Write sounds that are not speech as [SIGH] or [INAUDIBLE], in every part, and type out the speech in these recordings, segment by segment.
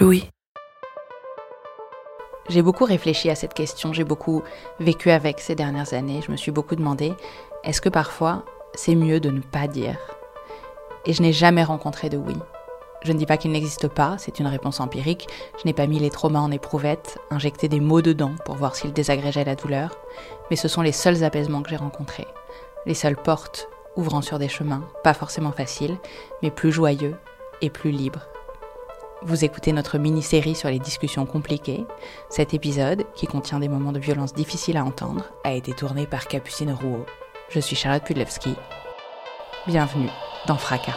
Louis. J'ai beaucoup réfléchi à cette question, j'ai beaucoup vécu avec ces dernières années. Je me suis beaucoup demandé est-ce que parfois c'est mieux de ne pas dire? Et je n'ai jamais rencontré de oui. Je ne dis pas qu'il n'existe pas, c'est une réponse empirique. Je n'ai pas mis les traumas en éprouvette, injecté des mots dedans pour voir s'ils désagrégeaient la douleur. Mais ce sont les seuls apaisements que j'ai rencontrés. Les seules portes ouvrant sur des chemins, pas forcément faciles, mais plus joyeux et plus libres. Vous écoutez notre mini-série sur les discussions compliquées. Cet épisode, qui contient des moments de violence difficiles à entendre, a été tourné par Capucine Rouault. Je suis Charlotte Pudlewski. Bienvenue dans Fracas.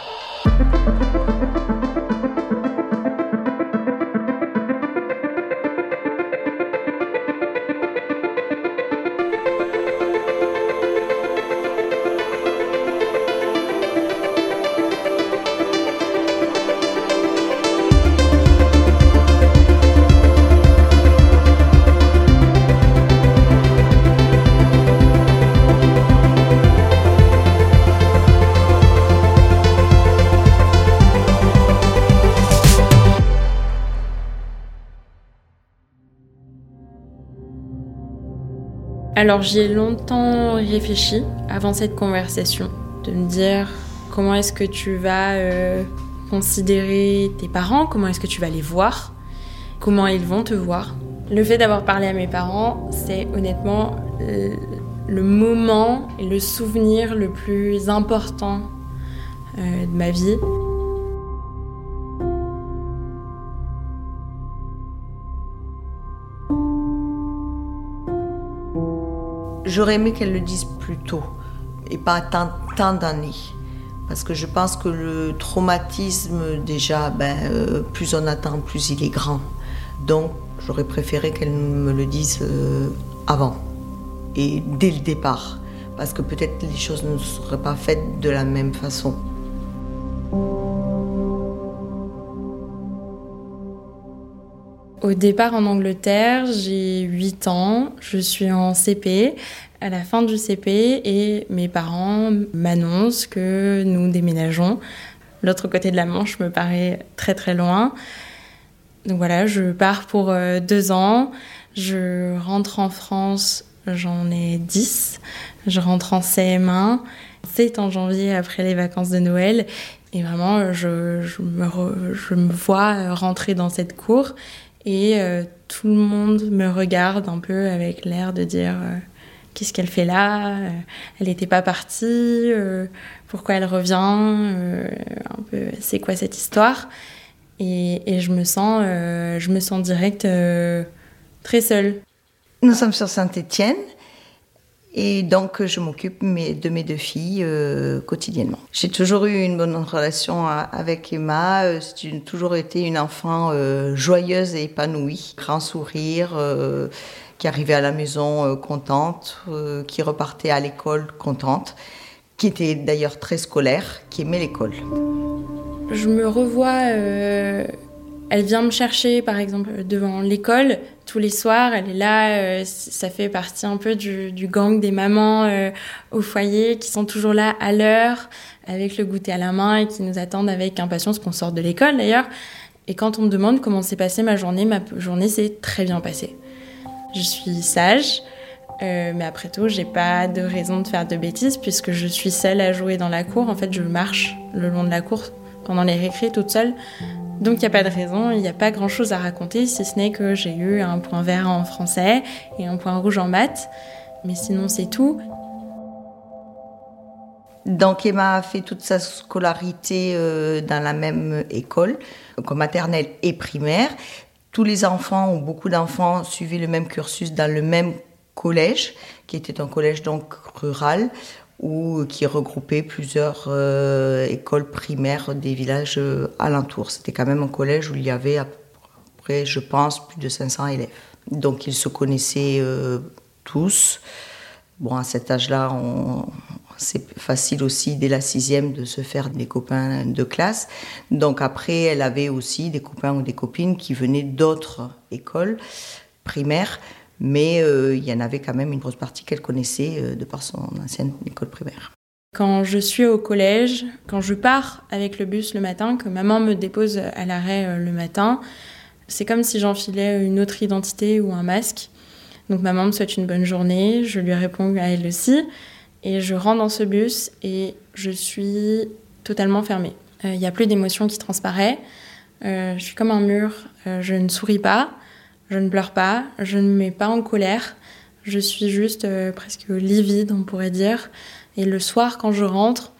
Alors j'y ai longtemps réfléchi avant cette conversation, de me dire comment est-ce que tu vas euh, considérer tes parents, comment est-ce que tu vas les voir, comment ils vont te voir? Le fait d'avoir parlé à mes parents, c'est honnêtement le, le moment et le souvenir le plus important euh, de ma vie. J'aurais aimé qu'elle le dise plus tôt et pas tant, d'années. Parce que je pense que le traumatisme, déjà, ben, euh, plus on attend, plus il est grand. Donc, j'aurais préféré qu'elle me le dise euh, avant et dès le départ. Parce que peut-être les choses ne seraient pas faites de la même façon. Au départ en Angleterre, j'ai 8 ans, je suis en CP, à la fin du CP, et mes parents m'annoncent que nous déménageons. L'autre côté de la Manche me paraît très très loin. Donc voilà, je pars pour euh, deux ans, je rentre en France, j'en ai 10, je rentre en CM1, c'est en janvier après les vacances de Noël, et vraiment je, me vois rentrer dans cette cour et euh, tout le monde me regarde un peu avec l'air de dire euh, qu'est-ce qu'elle fait là euh, Elle n'était pas partie Pourquoi elle revient c'est quoi cette histoire? Et, et, je me sens, je me sens direct très seule. Nous sommes sur Saint-Étienne. Et donc, je m'occupe de mes deux filles euh, quotidiennement. J'ai toujours eu une bonne relation avec Emma. C'est toujours été une enfant euh, joyeuse et épanouie. Grand sourire, euh, qui arrivait à la maison euh, contente, euh, qui repartait à l'école contente, qui était d'ailleurs très scolaire, qui aimait l'école. Je me revois euh, elle vient me chercher, par exemple, devant l'école tous les soirs. Elle est là. Euh, ça fait partie un peu du, gang des mamans euh, au foyer qui sont toujours là à l'heure, avec le goûter à la main et qui nous attendent avec impatience qu'on sorte de l'école d'ailleurs. Et quand on me demande comment s'est passée ma journée, ma journée s'est très bien passée. Je suis sage, euh, mais après tout, j'ai pas de raison de faire de bêtises puisque je suis seule à jouer dans la cour. En fait, je marche le long de la cour pendant les récrés toute seule. Donc il n'y a pas de raison, il n'y a pas grand-chose à raconter, si ce n'est que j'ai eu un point vert en français et un point rouge en maths. Mais sinon c'est tout. Donc Emma a fait toute sa scolarité euh, dans la même école, donc maternelle et primaire. Tous les enfants, ou beaucoup d'enfants, suivaient le même cursus dans le même collège, qui était un collège donc rural, ou qui regroupait plusieurs écoles primaires des villages alentours. C'était quand même un collège où il y avait à je pense, plus de 500 élèves. Donc ils se connaissaient tous. Bon, à cet âge-là, c'est facile aussi dès la sixième de se faire des copains de classe. Donc après, elle avait aussi des copains ou des copines qui venaient d'autres écoles primaires, mais euh, il y en avait quand même une grosse partie qu'elle connaissait euh, de par son ancienne école primaire. Quand je suis au collège, quand je pars avec le bus le matin, que maman me dépose à l'arrêt euh, le matin, c'est comme si j'enfilais une autre identité ou un masque. Donc maman me souhaite une bonne journée, je lui réponds à elle aussi, et je rentre dans ce bus et je suis totalement fermée. Il n'y a plus d'émotion qui transparaît, je suis comme un mur, je ne souris pas, je ne pleure pas, je ne me mets pas en colère, je suis juste presque livide, on pourrait dire. Et le soir, quand je rentre,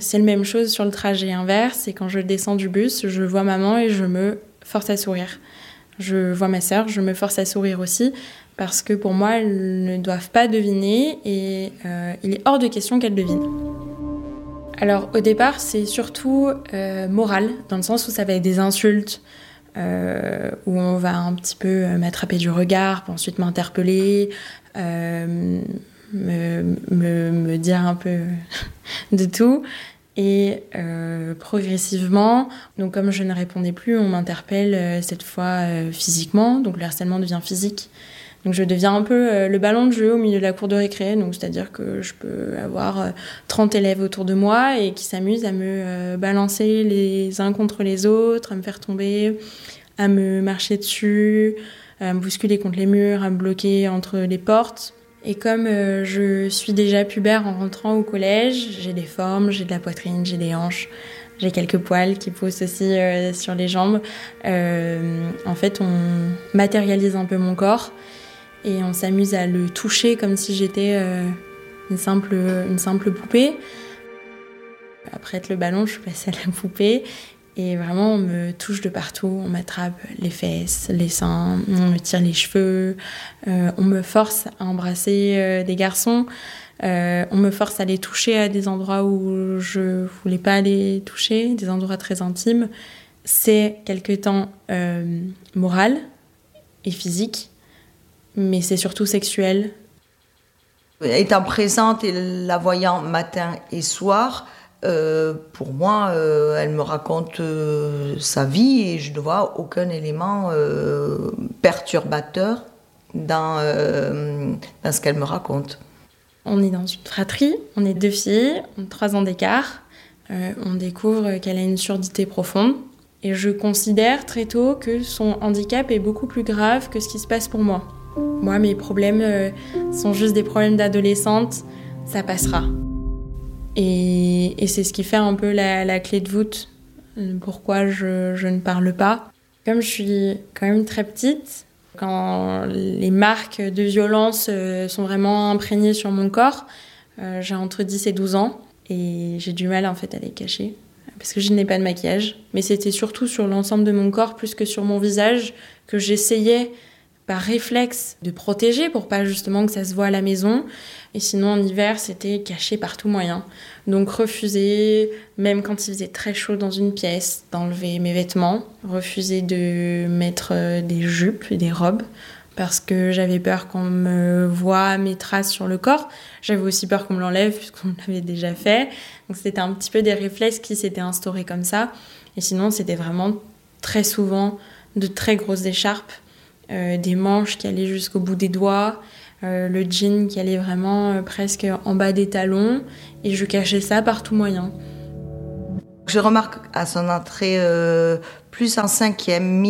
c'est la même chose sur le trajet inverse, et quand je descends du bus, je vois maman et je me force à sourire. Je vois ma sœur, je me force à sourire aussi, parce que pour moi, elles ne doivent pas deviner et euh, il est hors de question qu'elles devinent. Alors au départ, c'est surtout euh, moral, dans le sens où ça va être des insultes, euh, où on va un petit peu m'attraper du regard, puis ensuite m'interpeller, me, me, dire un peu [LAUGHS] de tout. Et progressivement, donc comme je ne répondais plus, on m'interpelle cette fois physiquement, donc le harcèlement devient physique. Donc je deviens un peu euh, le ballon de jeu au milieu de la cour de récré. Donc c'est-à-dire que je peux avoir 30 euh, élèves autour de moi et qui s'amusent à me euh, balancer les uns contre les autres, à me faire tomber, à me marcher dessus, à me bousculer contre les murs, à me bloquer entre les portes. Et comme je suis déjà pubère en rentrant au collège, j'ai des formes, j'ai de la poitrine, j'ai des hanches, j'ai quelques poils qui poussent aussi sur les jambes. en fait, on matérialise un peu mon corps et on s'amuse à le toucher comme si j'étais euh, une, simple, une simple poupée. Après être le ballon, je suis passée à la poupée et vraiment on me touche de partout, on m'attrape les fesses, les seins, on me tire les cheveux, euh, on me force à embrasser euh, des garçons, on me force à les toucher à des endroits où je voulais pas les toucher, des endroits très intimes. C'est quelque temps moral et physique mais c'est surtout sexuel. Étant présente et la voyant matin et soir, euh, pour moi, euh, elle me raconte euh, sa vie et je ne vois aucun élément perturbateur dans, dans ce qu'elle me raconte. On est dans une fratrie, on est deux filles, on a trois ans d'écart. on découvre qu'elle a une surdité profonde. Et je considère très tôt que son handicap est beaucoup plus grave que ce qui se passe pour moi. Moi, mes problèmes euh, sont juste des problèmes d'adolescente, ça passera. Et, c'est ce qui fait un peu la, clé de voûte, euh, pourquoi je, ne parle pas. Comme je suis quand même très petite, quand les marques de violence euh, sont vraiment imprégnées sur mon corps, j'ai entre 10 et 12 ans et j'ai du mal en fait à les cacher parce que je n'ai pas de maquillage. Mais c'était surtout sur l'ensemble de mon corps plus que sur mon visage que j'essayais par réflexe de protéger pour pas justement que ça se voit à la maison. Et sinon en hiver, c'était caché par tout moyen. Donc refuser, même quand il faisait très chaud dans une pièce, d'enlever mes vêtements, refuser de mettre euh, des jupes et des robes parce que j'avais peur qu'on me voit mes traces sur le corps. J'avais aussi peur qu'on me l'enlève puisqu'on [LAUGHS] l'avait déjà fait. Donc c'était un petit peu des réflexes qui s'étaient instaurés comme ça. Et sinon, c'était vraiment très souvent de très grosses écharpes des manches qui allaient jusqu'au bout des doigts, euh, le jean qui allait vraiment euh, presque en bas des talons, et je cachais ça par tout moyen. Je remarque à son entrée plus en cinquième,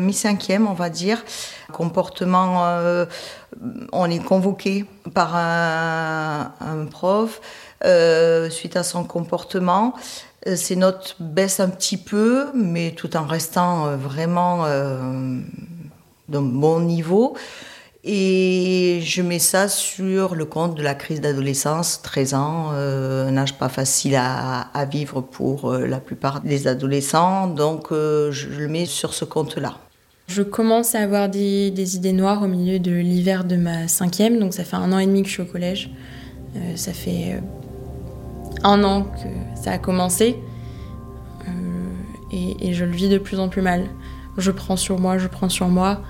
mi-cinquième, on va dire, comportement, on est convoqué par un, un prof suite à son comportement. Ses notes baissent un petit peu, mais tout en restant vraiment d'un bon niveau. Et je mets ça sur le compte de la crise d'adolescence, 13 ans, euh, un âge pas facile à, vivre pour euh, la plupart des adolescents, donc euh, je le mets sur ce compte-là. Je commence à avoir des, idées noires au milieu de l'hiver de ma cinquième, donc ça fait un an et demi que je suis au collège. ça fait un an que ça a commencé et, je le vis de plus en plus mal. Je prends sur moi, je prends sur moi,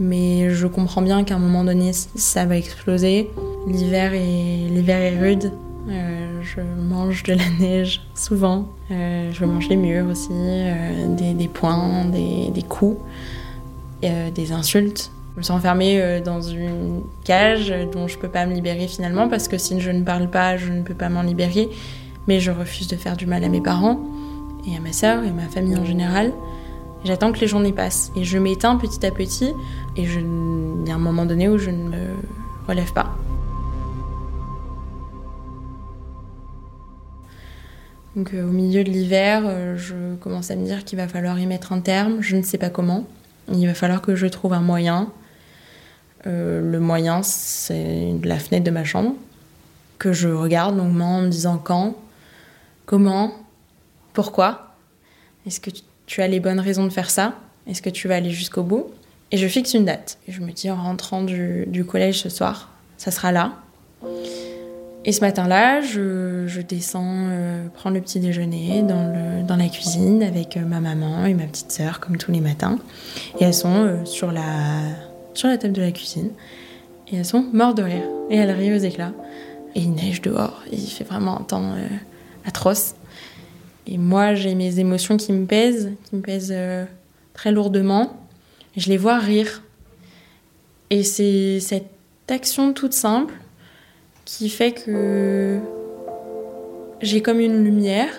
mais je comprends bien qu'à un moment donné, ça va exploser. L'hiver est, l'hiver est rude. Euh, je mange de la neige souvent. Euh, je mange les murs aussi, euh, des, des, poings, des, des coups, des insultes. Je me suis enfermée dans une cage dont je ne peux pas me libérer finalement parce que si je ne parle pas, je ne peux pas m'en libérer. Mais je refuse de faire du mal à mes parents et à ma sœur et à ma famille en général. J'attends que les journées passent et je m'éteins petit à petit et je... il y a un moment donné où je ne me relève pas. Donc euh, au milieu de l'hiver, euh, je commence à me dire qu'il va falloir y mettre un terme. Je ne sais pas comment. Il va falloir que je trouve un moyen. Euh, le moyen, c'est la fenêtre de ma chambre que je regarde longuement en me disant quand, comment, pourquoi. Est-ce que tu as les bonnes raisons de faire ça Est-ce que tu vas aller jusqu'au bout? Et je fixe une date. Je me dis en rentrant du, collège ce soir, ça sera là. Et ce matin-là, je, descends euh, prendre le petit déjeuner dans, le, dans la cuisine avec euh, ma maman et ma petite sœur, comme tous les matins. Et elles sont euh, sur, la, sur la table de la cuisine. Et elles sont mortes de rire. Et elles rient aux éclats. Et il neige dehors. il fait vraiment un temps atroce. Et moi, j'ai mes émotions qui me pèsent, qui me pèsent euh, très lourdement. Je les vois rire. Et c'est cette action toute simple qui fait que j'ai comme une lumière.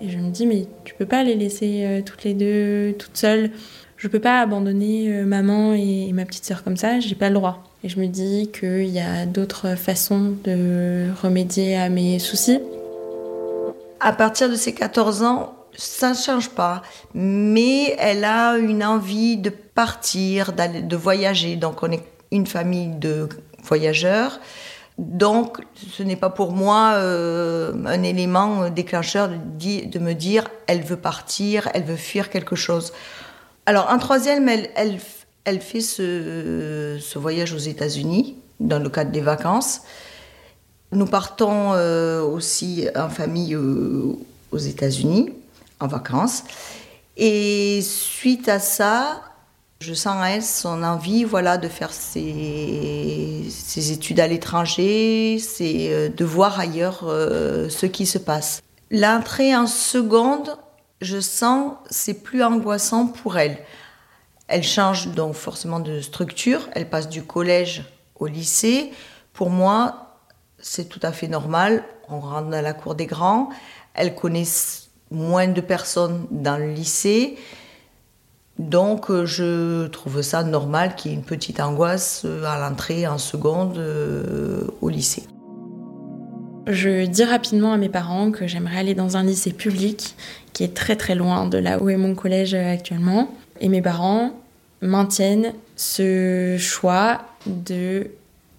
Et je me dis, mais tu peux pas les laisser euh, toutes les deux, toutes seules. Je peux pas abandonner euh, maman et, ma petite sœur comme ça, j'ai pas le droit. Et je me dis qu'il y a d'autres façons de remédier à mes soucis à partir de ses 14 ans, ça ne change pas, mais elle a une envie de partir, de voyager. Donc on est une famille de voyageurs. Donc ce n'est pas pour moi euh, un élément déclencheur de, me dire elle veut partir, elle veut fuir quelque chose. Alors en troisième, elle, fait ce voyage aux États-Unis dans le cadre des vacances. Nous partons euh, aussi en famille euh, aux États-Unis en vacances. Et suite à ça, je sens à elle son envie voilà, de faire ses, études à l'étranger, euh, de voir ailleurs ce qui se passe. L'entrée en seconde, je sens c'est plus angoissant pour elle. Elle change donc forcément de structure, elle passe du collège au lycée. Pour moi, c'est tout à fait normal. On rentre dans la cour des grands. Elle connaît moins de personnes dans le lycée. Donc euh, je trouve ça normal qu'il y ait une petite angoisse euh, à l'entrée en seconde euh, au lycée. Je dis rapidement à mes parents que j'aimerais aller dans un lycée public qui est très très loin de là où est mon collège actuellement. Et mes parents maintiennent ce choix de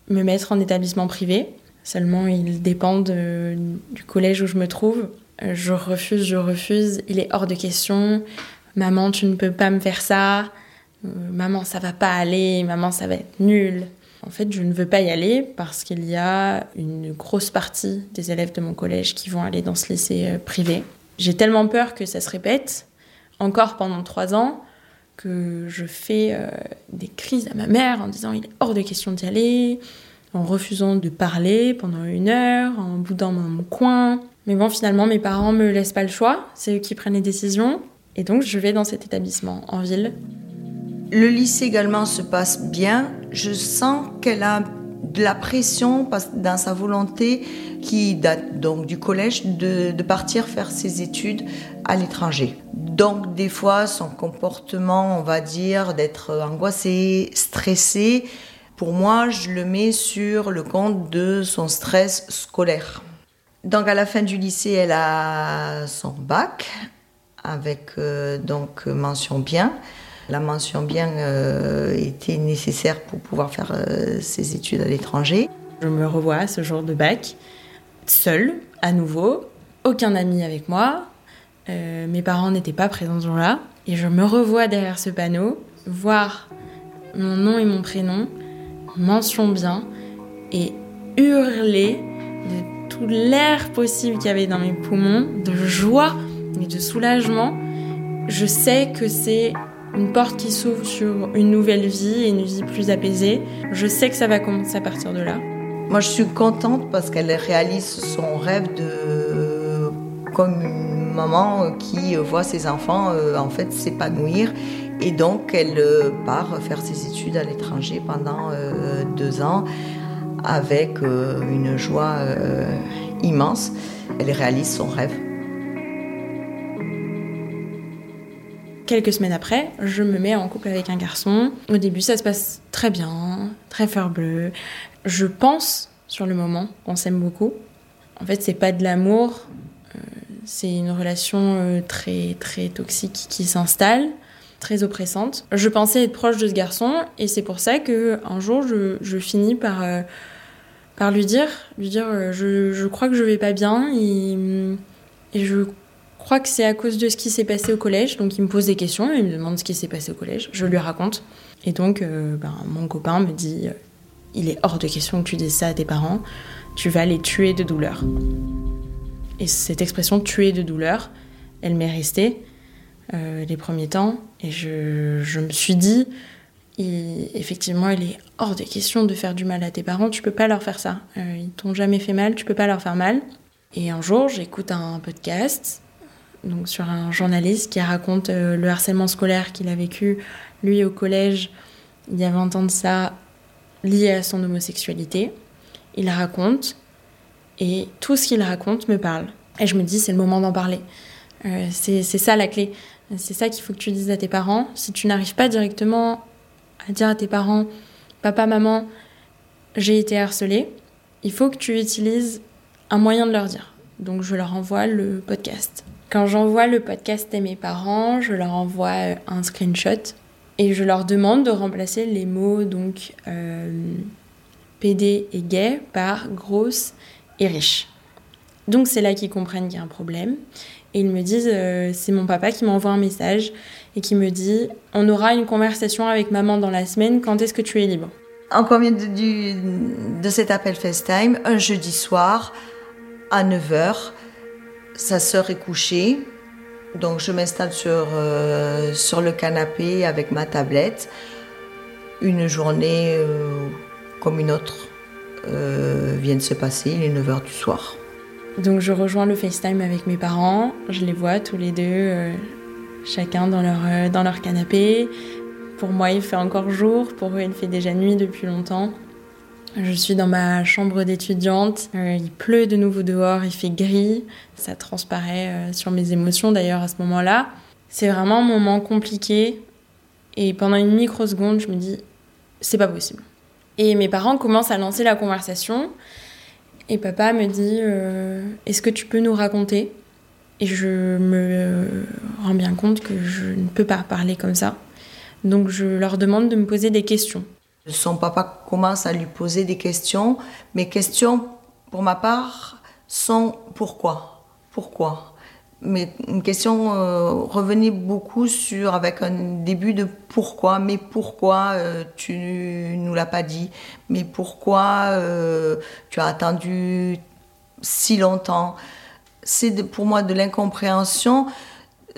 me mettre en établissement privé Seulement, il dépend du collège où je me trouve. Euh, je refuse, je refuse. Il est hors de question. Maman, tu ne peux pas me faire ça. Euh, maman, ça va pas aller. Maman, ça va être nul. En fait, je ne veux pas y aller parce qu'il y a une grosse partie des élèves de mon collège qui vont aller dans ce lycée euh, privé. J'ai tellement peur que ça se répète, encore pendant trois ans, que je fais des crises à ma mère en disant il est hors de question d'y aller en refusant de parler pendant une heure, en boudant dans mon coin. Mais bon, finalement, mes parents me laissent pas le choix, c'est eux qui prennent les décisions. Et donc, je vais dans cet établissement en ville. Le lycée également se passe bien. Je sens qu'elle a de la pression dans sa volonté qui date donc du collège de, partir faire ses études à l'étranger. Donc des fois son comportement, on va dire, d'être angoissée, stressée, pour moi, je le mets sur le compte de son stress scolaire. Donc à la fin du lycée, elle a son bac avec euh, donc mention bien. La mention bien euh, était nécessaire pour pouvoir faire euh, ses études à l'étranger. Je me revois ce jour de bac, seule, à nouveau, aucun ami avec moi. mes parents n'étaient pas présents ce jour-là. Et je me revois derrière ce panneau, voir mon nom et mon prénom mention bien et hurler de tout l'air possible qu'il y avait dans mes poumons, de joie et de soulagement. Je sais que c'est une porte qui s'ouvre sur une nouvelle vie et une vie plus apaisée. Je sais que ça va commencer à partir de là. Moi, je suis contente parce qu'elle réalise son rêve de comme une maman qui voit ses enfants euh, en fait s'épanouir et donc elle euh, part faire ses études à l'étranger pendant euh, deux ans avec une joie immense. Elle réalise son rêve. Quelques semaines après, je me mets en couple avec un garçon. Au début, ça se passe très bien, très fleur bleu. Je pense sur le moment qu'on s'aime beaucoup. En fait, c'est pas de l'amour, euh, c'est une relation euh, très très toxique qui s'installe, très oppressante. Je pensais être proche de ce garçon et c'est pour ça que un jour je, finis par euh, par lui dire, lui dire, je, je, crois que je vais pas bien et, et je crois que c'est à cause de ce qui s'est passé au collège. Donc il me pose des questions, il me demande ce qui s'est passé au collège. Je lui raconte. Et donc euh, ben, mon copain me dit euh, il est hors de question que tu dises ça à tes parents. Tu vas les tuer de douleur. Et cette expression tuer de douleur, elle m'est restée euh, les premiers temps. Et je, me suis dit effectivement, il est hors de question de faire du mal à tes parents. Tu peux pas leur faire ça. ils t'ont jamais fait mal, tu peux pas leur faire mal. Et un jour, j'écoute un podcast donc sur un journaliste qui raconte euh, le harcèlement scolaire qu'il a vécu, lui, au collège, il y a 20 ans de ça, lié à son homosexualité. Il raconte, et tout ce qu'il raconte me parle. Et je me dis, c'est le moment d'en parler. Euh, c'est ça la clé. C'est ça qu'il faut que tu dises à tes parents. Si tu n'arrives pas directement à dire à tes parents, papa, maman, j'ai été harcelée, il faut que tu utilises un moyen de leur dire. Donc je leur envoie le podcast. Quand j'envoie le podcast à mes parents, je leur envoie euh, un screenshot et je leur demande de remplacer les mots donc euh, PD et gay par grosse et riche. Donc c'est là qu'ils comprennent qu'il y a un problème. Et ils me disent, euh, c'est mon papa qui m'envoie un message et qui me dit, on aura une conversation avec maman dans la semaine, quand est-ce que tu es libre En combien de, de cet appel FaceTime, un jeudi soir à 9h, sa sœur est couchée, donc je m'installe sur, euh, sur le canapé avec ma tablette. Une journée euh, comme une autre vient de se passer, il est 9h du soir. Donc je rejoins le FaceTime avec mes parents, je les vois tous les deux, chacun dans leur, dans leur canapé. Pour moi il fait encore jour, pour eux il fait déjà nuit depuis longtemps. Je suis dans ma chambre d'étudiante, euh, il pleut de nouveau dehors, il fait gris, ça transparaît euh, sur mes émotions d'ailleurs à ce moment-là. C'est vraiment un moment compliqué et pendant une microseconde, je me dis c'est pas possible. Et mes parents commencent à lancer la conversation et papa me dit euh, est-ce que tu peux nous raconter? Et je me rends bien compte que je ne peux pas parler comme ça. Donc je leur demande de me poser des questions. Son papa commence à lui poser des questions. Mes questions, pour ma part, sont pourquoi? Pourquoi? Mais une question euh, revenait beaucoup sur, avec un début de pourquoi, mais pourquoi euh, tu nous l'as pas dit Mais pourquoi euh, tu as attendu si longtemps C'est pour moi de l'incompréhension,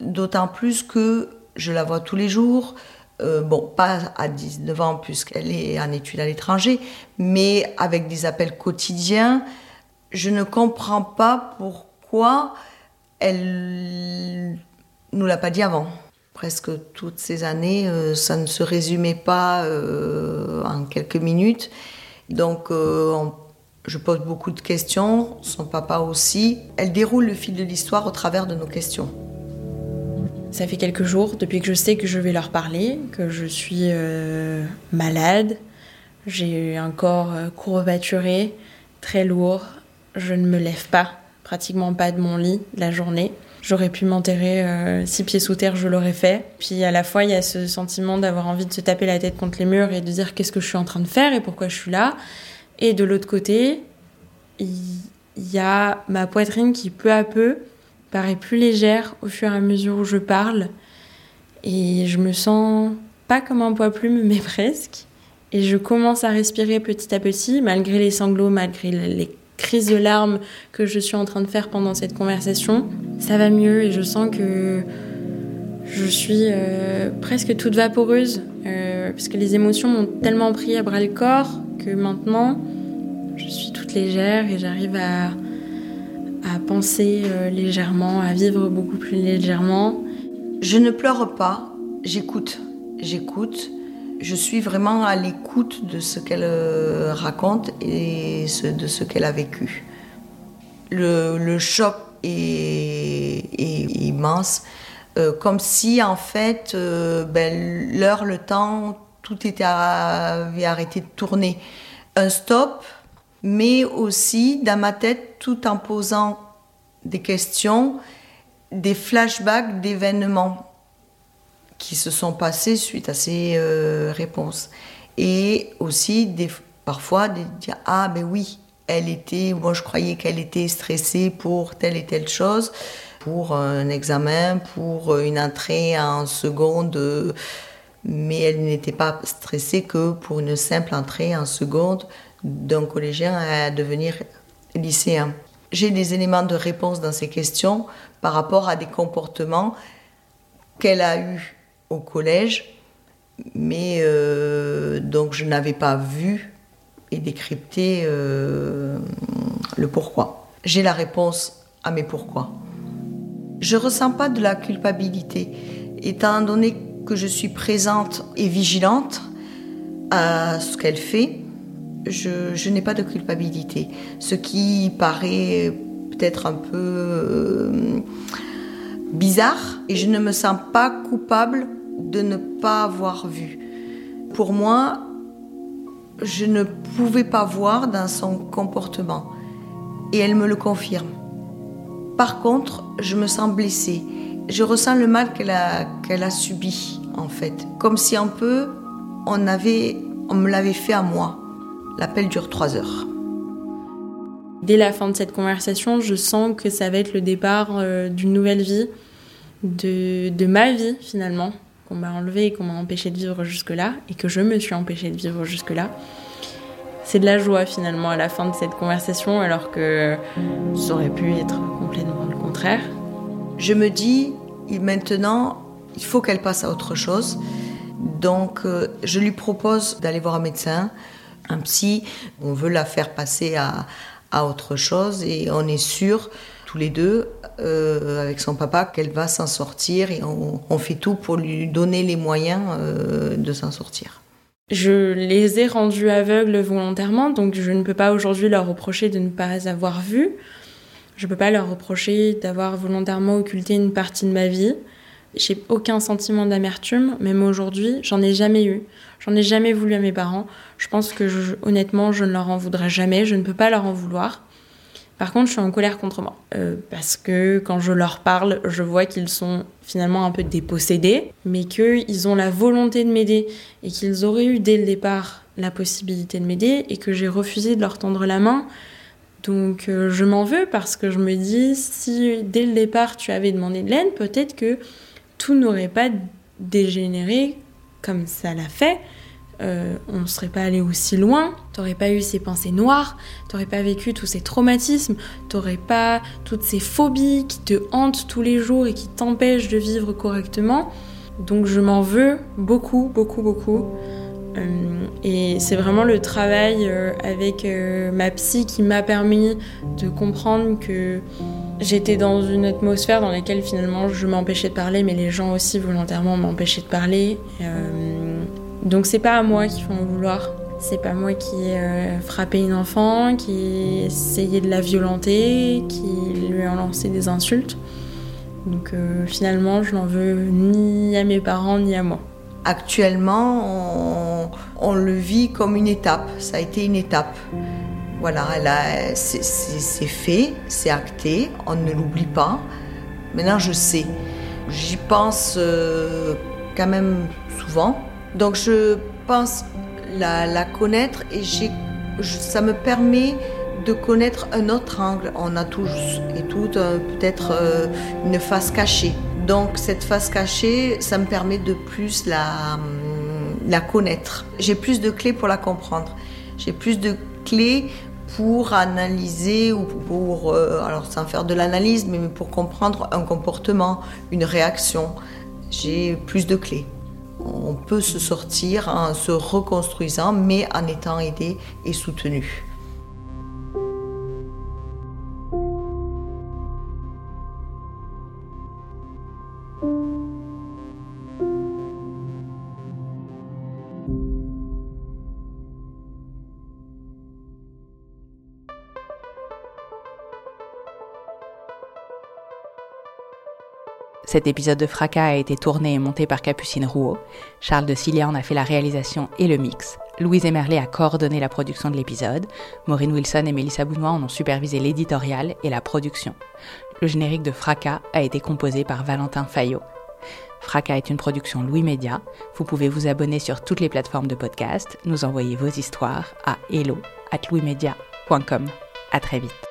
d'autant plus que je la vois tous les jours. Euh, bon, pas à 19 ans puisqu'elle est en études à l'étranger, mais avec des appels quotidiens, je ne comprends pas pourquoi elle nous l'a pas dit avant. Presque toutes ces années, euh, ça ne se résumait pas euh, en quelques minutes. Donc, je pose beaucoup de questions, son papa aussi. Elle déroule le fil de l'histoire au travers de nos questions. Ça fait quelques jours depuis que je sais que je vais leur parler, que je suis euh, malade. J'ai un corps euh, courbaturé, très lourd. Je ne me lève pas, pratiquement pas de mon lit la journée. J'aurais pu m'enterrer euh, six pieds sous terre, je l'aurais fait. Puis à la fois, il y a ce sentiment d'avoir envie de se taper la tête contre les murs et de dire qu'est-ce que je suis en train de faire et pourquoi je suis là. Et de l'autre côté, il y a ma poitrine qui peu à peu paraît plus légère au fur et à mesure où je parle. Et je me sens pas comme un poids plume, [LAUGHS] mais presque. Et je commence à respirer petit à petit, malgré les sanglots, malgré les crise de larmes que je suis en train de faire pendant cette conversation, ça va mieux et je sens que je suis euh, presque toute vaporeuse euh, parce que les émotions m'ont tellement pris à bras le corps que maintenant je suis toute légère et j'arrive à, à penser euh, légèrement, à vivre beaucoup plus légèrement. Je ne pleure pas, j'écoute. J'écoute. Je suis vraiment à l'écoute de ce qu'elle raconte et de ce qu'elle a vécu. Le, choc est immense. Euh, comme si en fait euh, ben, l'heure, le temps, tout était avait arrêté de tourner. Un stop, mais aussi dans ma tête, tout en posant des questions, des flashbacks d'événements qui se sont passés suite à ces euh, réponses. Et aussi parfois de dire Ah ben oui, elle était, moi je croyais qu'elle était stressée pour telle et telle chose pour un examen, pour une entrée en seconde, mais elle n'était pas stressée que pour une simple entrée en seconde d'un collégien à devenir lycéen. J'ai des éléments de réponse dans ces questions par rapport à des comportements qu'elle a eus au collège, mais euh, donc je n'avais pas vu et décrypté euh, le pourquoi. J'ai la réponse à mes pourquoi. Je ressens pas de la culpabilité, étant donné que je suis présente et vigilante à ce qu'elle fait. Je, n'ai pas de culpabilité, ce qui paraît peut-être un peu euh, bizarre et je ne me sens pas coupable de ne pas avoir vu. Pour moi, je ne pouvais pas voir dans son comportement et elle me le confirme. Par contre, je me sens blessée. Je ressens le mal qu'elle a, a subi, en fait. Comme si un peu, on, avait, on me l'avait fait à moi. L'appel dure trois heures. Dès la fin de cette conversation, je sens que ça va être le départ euh, d'une nouvelle vie, de, de ma vie finalement, qu'on m'a enlevée et qu'on m'a empêché de vivre jusque-là, et que je me suis empêchée de vivre jusque-là c'est de la joie finalement à la fin de cette conversation, alors que ça aurait pu être complètement le contraire. Je me dis, maintenant, il faut qu'elle passe à autre chose. Donc, euh, je lui propose d'aller voir un médecin, un psy. On veut la faire passer à autre chose et on est sûr, tous les deux, euh, avec son papa, qu'elle va s'en sortir et on, fait tout pour lui donner les moyens euh, de s'en sortir. Je les ai rendus aveugles volontairement, donc je ne peux pas aujourd'hui leur reprocher de ne pas avoir vu. Je ne peux pas leur reprocher d'avoir volontairement occulté une partie de ma vie. J'ai aucun sentiment d'amertume, même aujourd'hui, j'en ai jamais eu. J'en ai jamais voulu à mes parents. Je pense que honnêtement, je ne leur en voudrais jamais, je ne peux pas leur en vouloir. Par contre, je suis en colère contre moi. Euh, parce que quand je leur parle, je vois qu'ils sont finalement un peu dépossédés, mais qu'ils ont la volonté de m'aider et qu'ils auraient eu dès le départ la possibilité de m'aider et que j'ai refusé de leur tendre la main. Donc euh, je m'en veux parce que je me dis, si dès le départ tu avais demandé de l'aide, peut-être que tout n'aurait pas dégénéré comme ça l'a fait. Euh, on ne serait pas allé aussi loin, t'aurais pas eu ces pensées noires, t'aurais pas vécu tous ces traumatismes, t'aurais pas toutes ces phobies qui te hantent tous les jours et qui t'empêchent de vivre correctement. Donc je m'en veux beaucoup, beaucoup, beaucoup. Euh, et c'est vraiment le travail euh, avec ma psy qui m'a permis de comprendre que j'étais dans une atmosphère dans laquelle finalement je m'empêchais de parler, mais les gens aussi volontairement m'empêchaient de parler. Donc c'est pas à moi qu'il faut en vouloir. C'est pas moi qui ai euh, frappé une enfant, qui ai essayé de la violenter, qui lui a lancé des insultes. Donc euh, finalement, je n'en veux ni à mes parents ni à moi. Actuellement, on, le vit comme une étape. Ça a été une étape. Voilà, c'est fait, c'est acté, on ne l'oublie pas. Maintenant, je sais. J'y pense euh, quand même souvent. Donc je pense la, connaître et ça me permet de connaître un autre angle. On a tous et toutes euh, peut-être euh, une face cachée. Donc cette face cachée, ça me permet de plus la, connaître. J'ai plus de clés pour la comprendre. J'ai plus de clés pour analyser ou pour, euh, alors sans faire de l'analyse, mais pour comprendre un comportement, une réaction, j'ai plus de clés. On peut se sortir en se reconstruisant, mais en étant aidé et soutenu. Cet épisode de Fracas a été tourné et monté par Capucine Rouault. Charles de Cilia en a fait la réalisation et le mix. Louise Emerlet a coordonné la production de l'épisode. Maureen Wilson et Mélissa Bounois en ont supervisé l'éditorial et la production. Le générique de Fracas a été composé par Valentin Fayot. Fracas est une production Louis Média. Vous pouvez vous abonner sur toutes les plateformes de podcast, nous envoyer vos histoires à hello at louismedia.com. À très vite.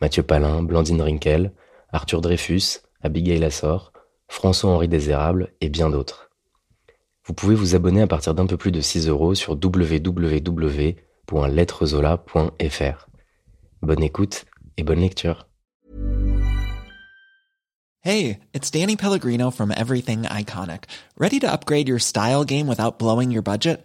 Mathieu Palin, Blandine Rinkel, Arthur Dreyfus, Abigail Assor, François-Henri Désérable et bien d'autres. Vous pouvez vous abonner à partir d'un peu plus de 6 euros sur www.lettrezola.fr. Bonne écoute et bonne lecture. Hey, it's Danny Pellegrino from Everything Iconic. Ready to upgrade your style game without blowing your budget?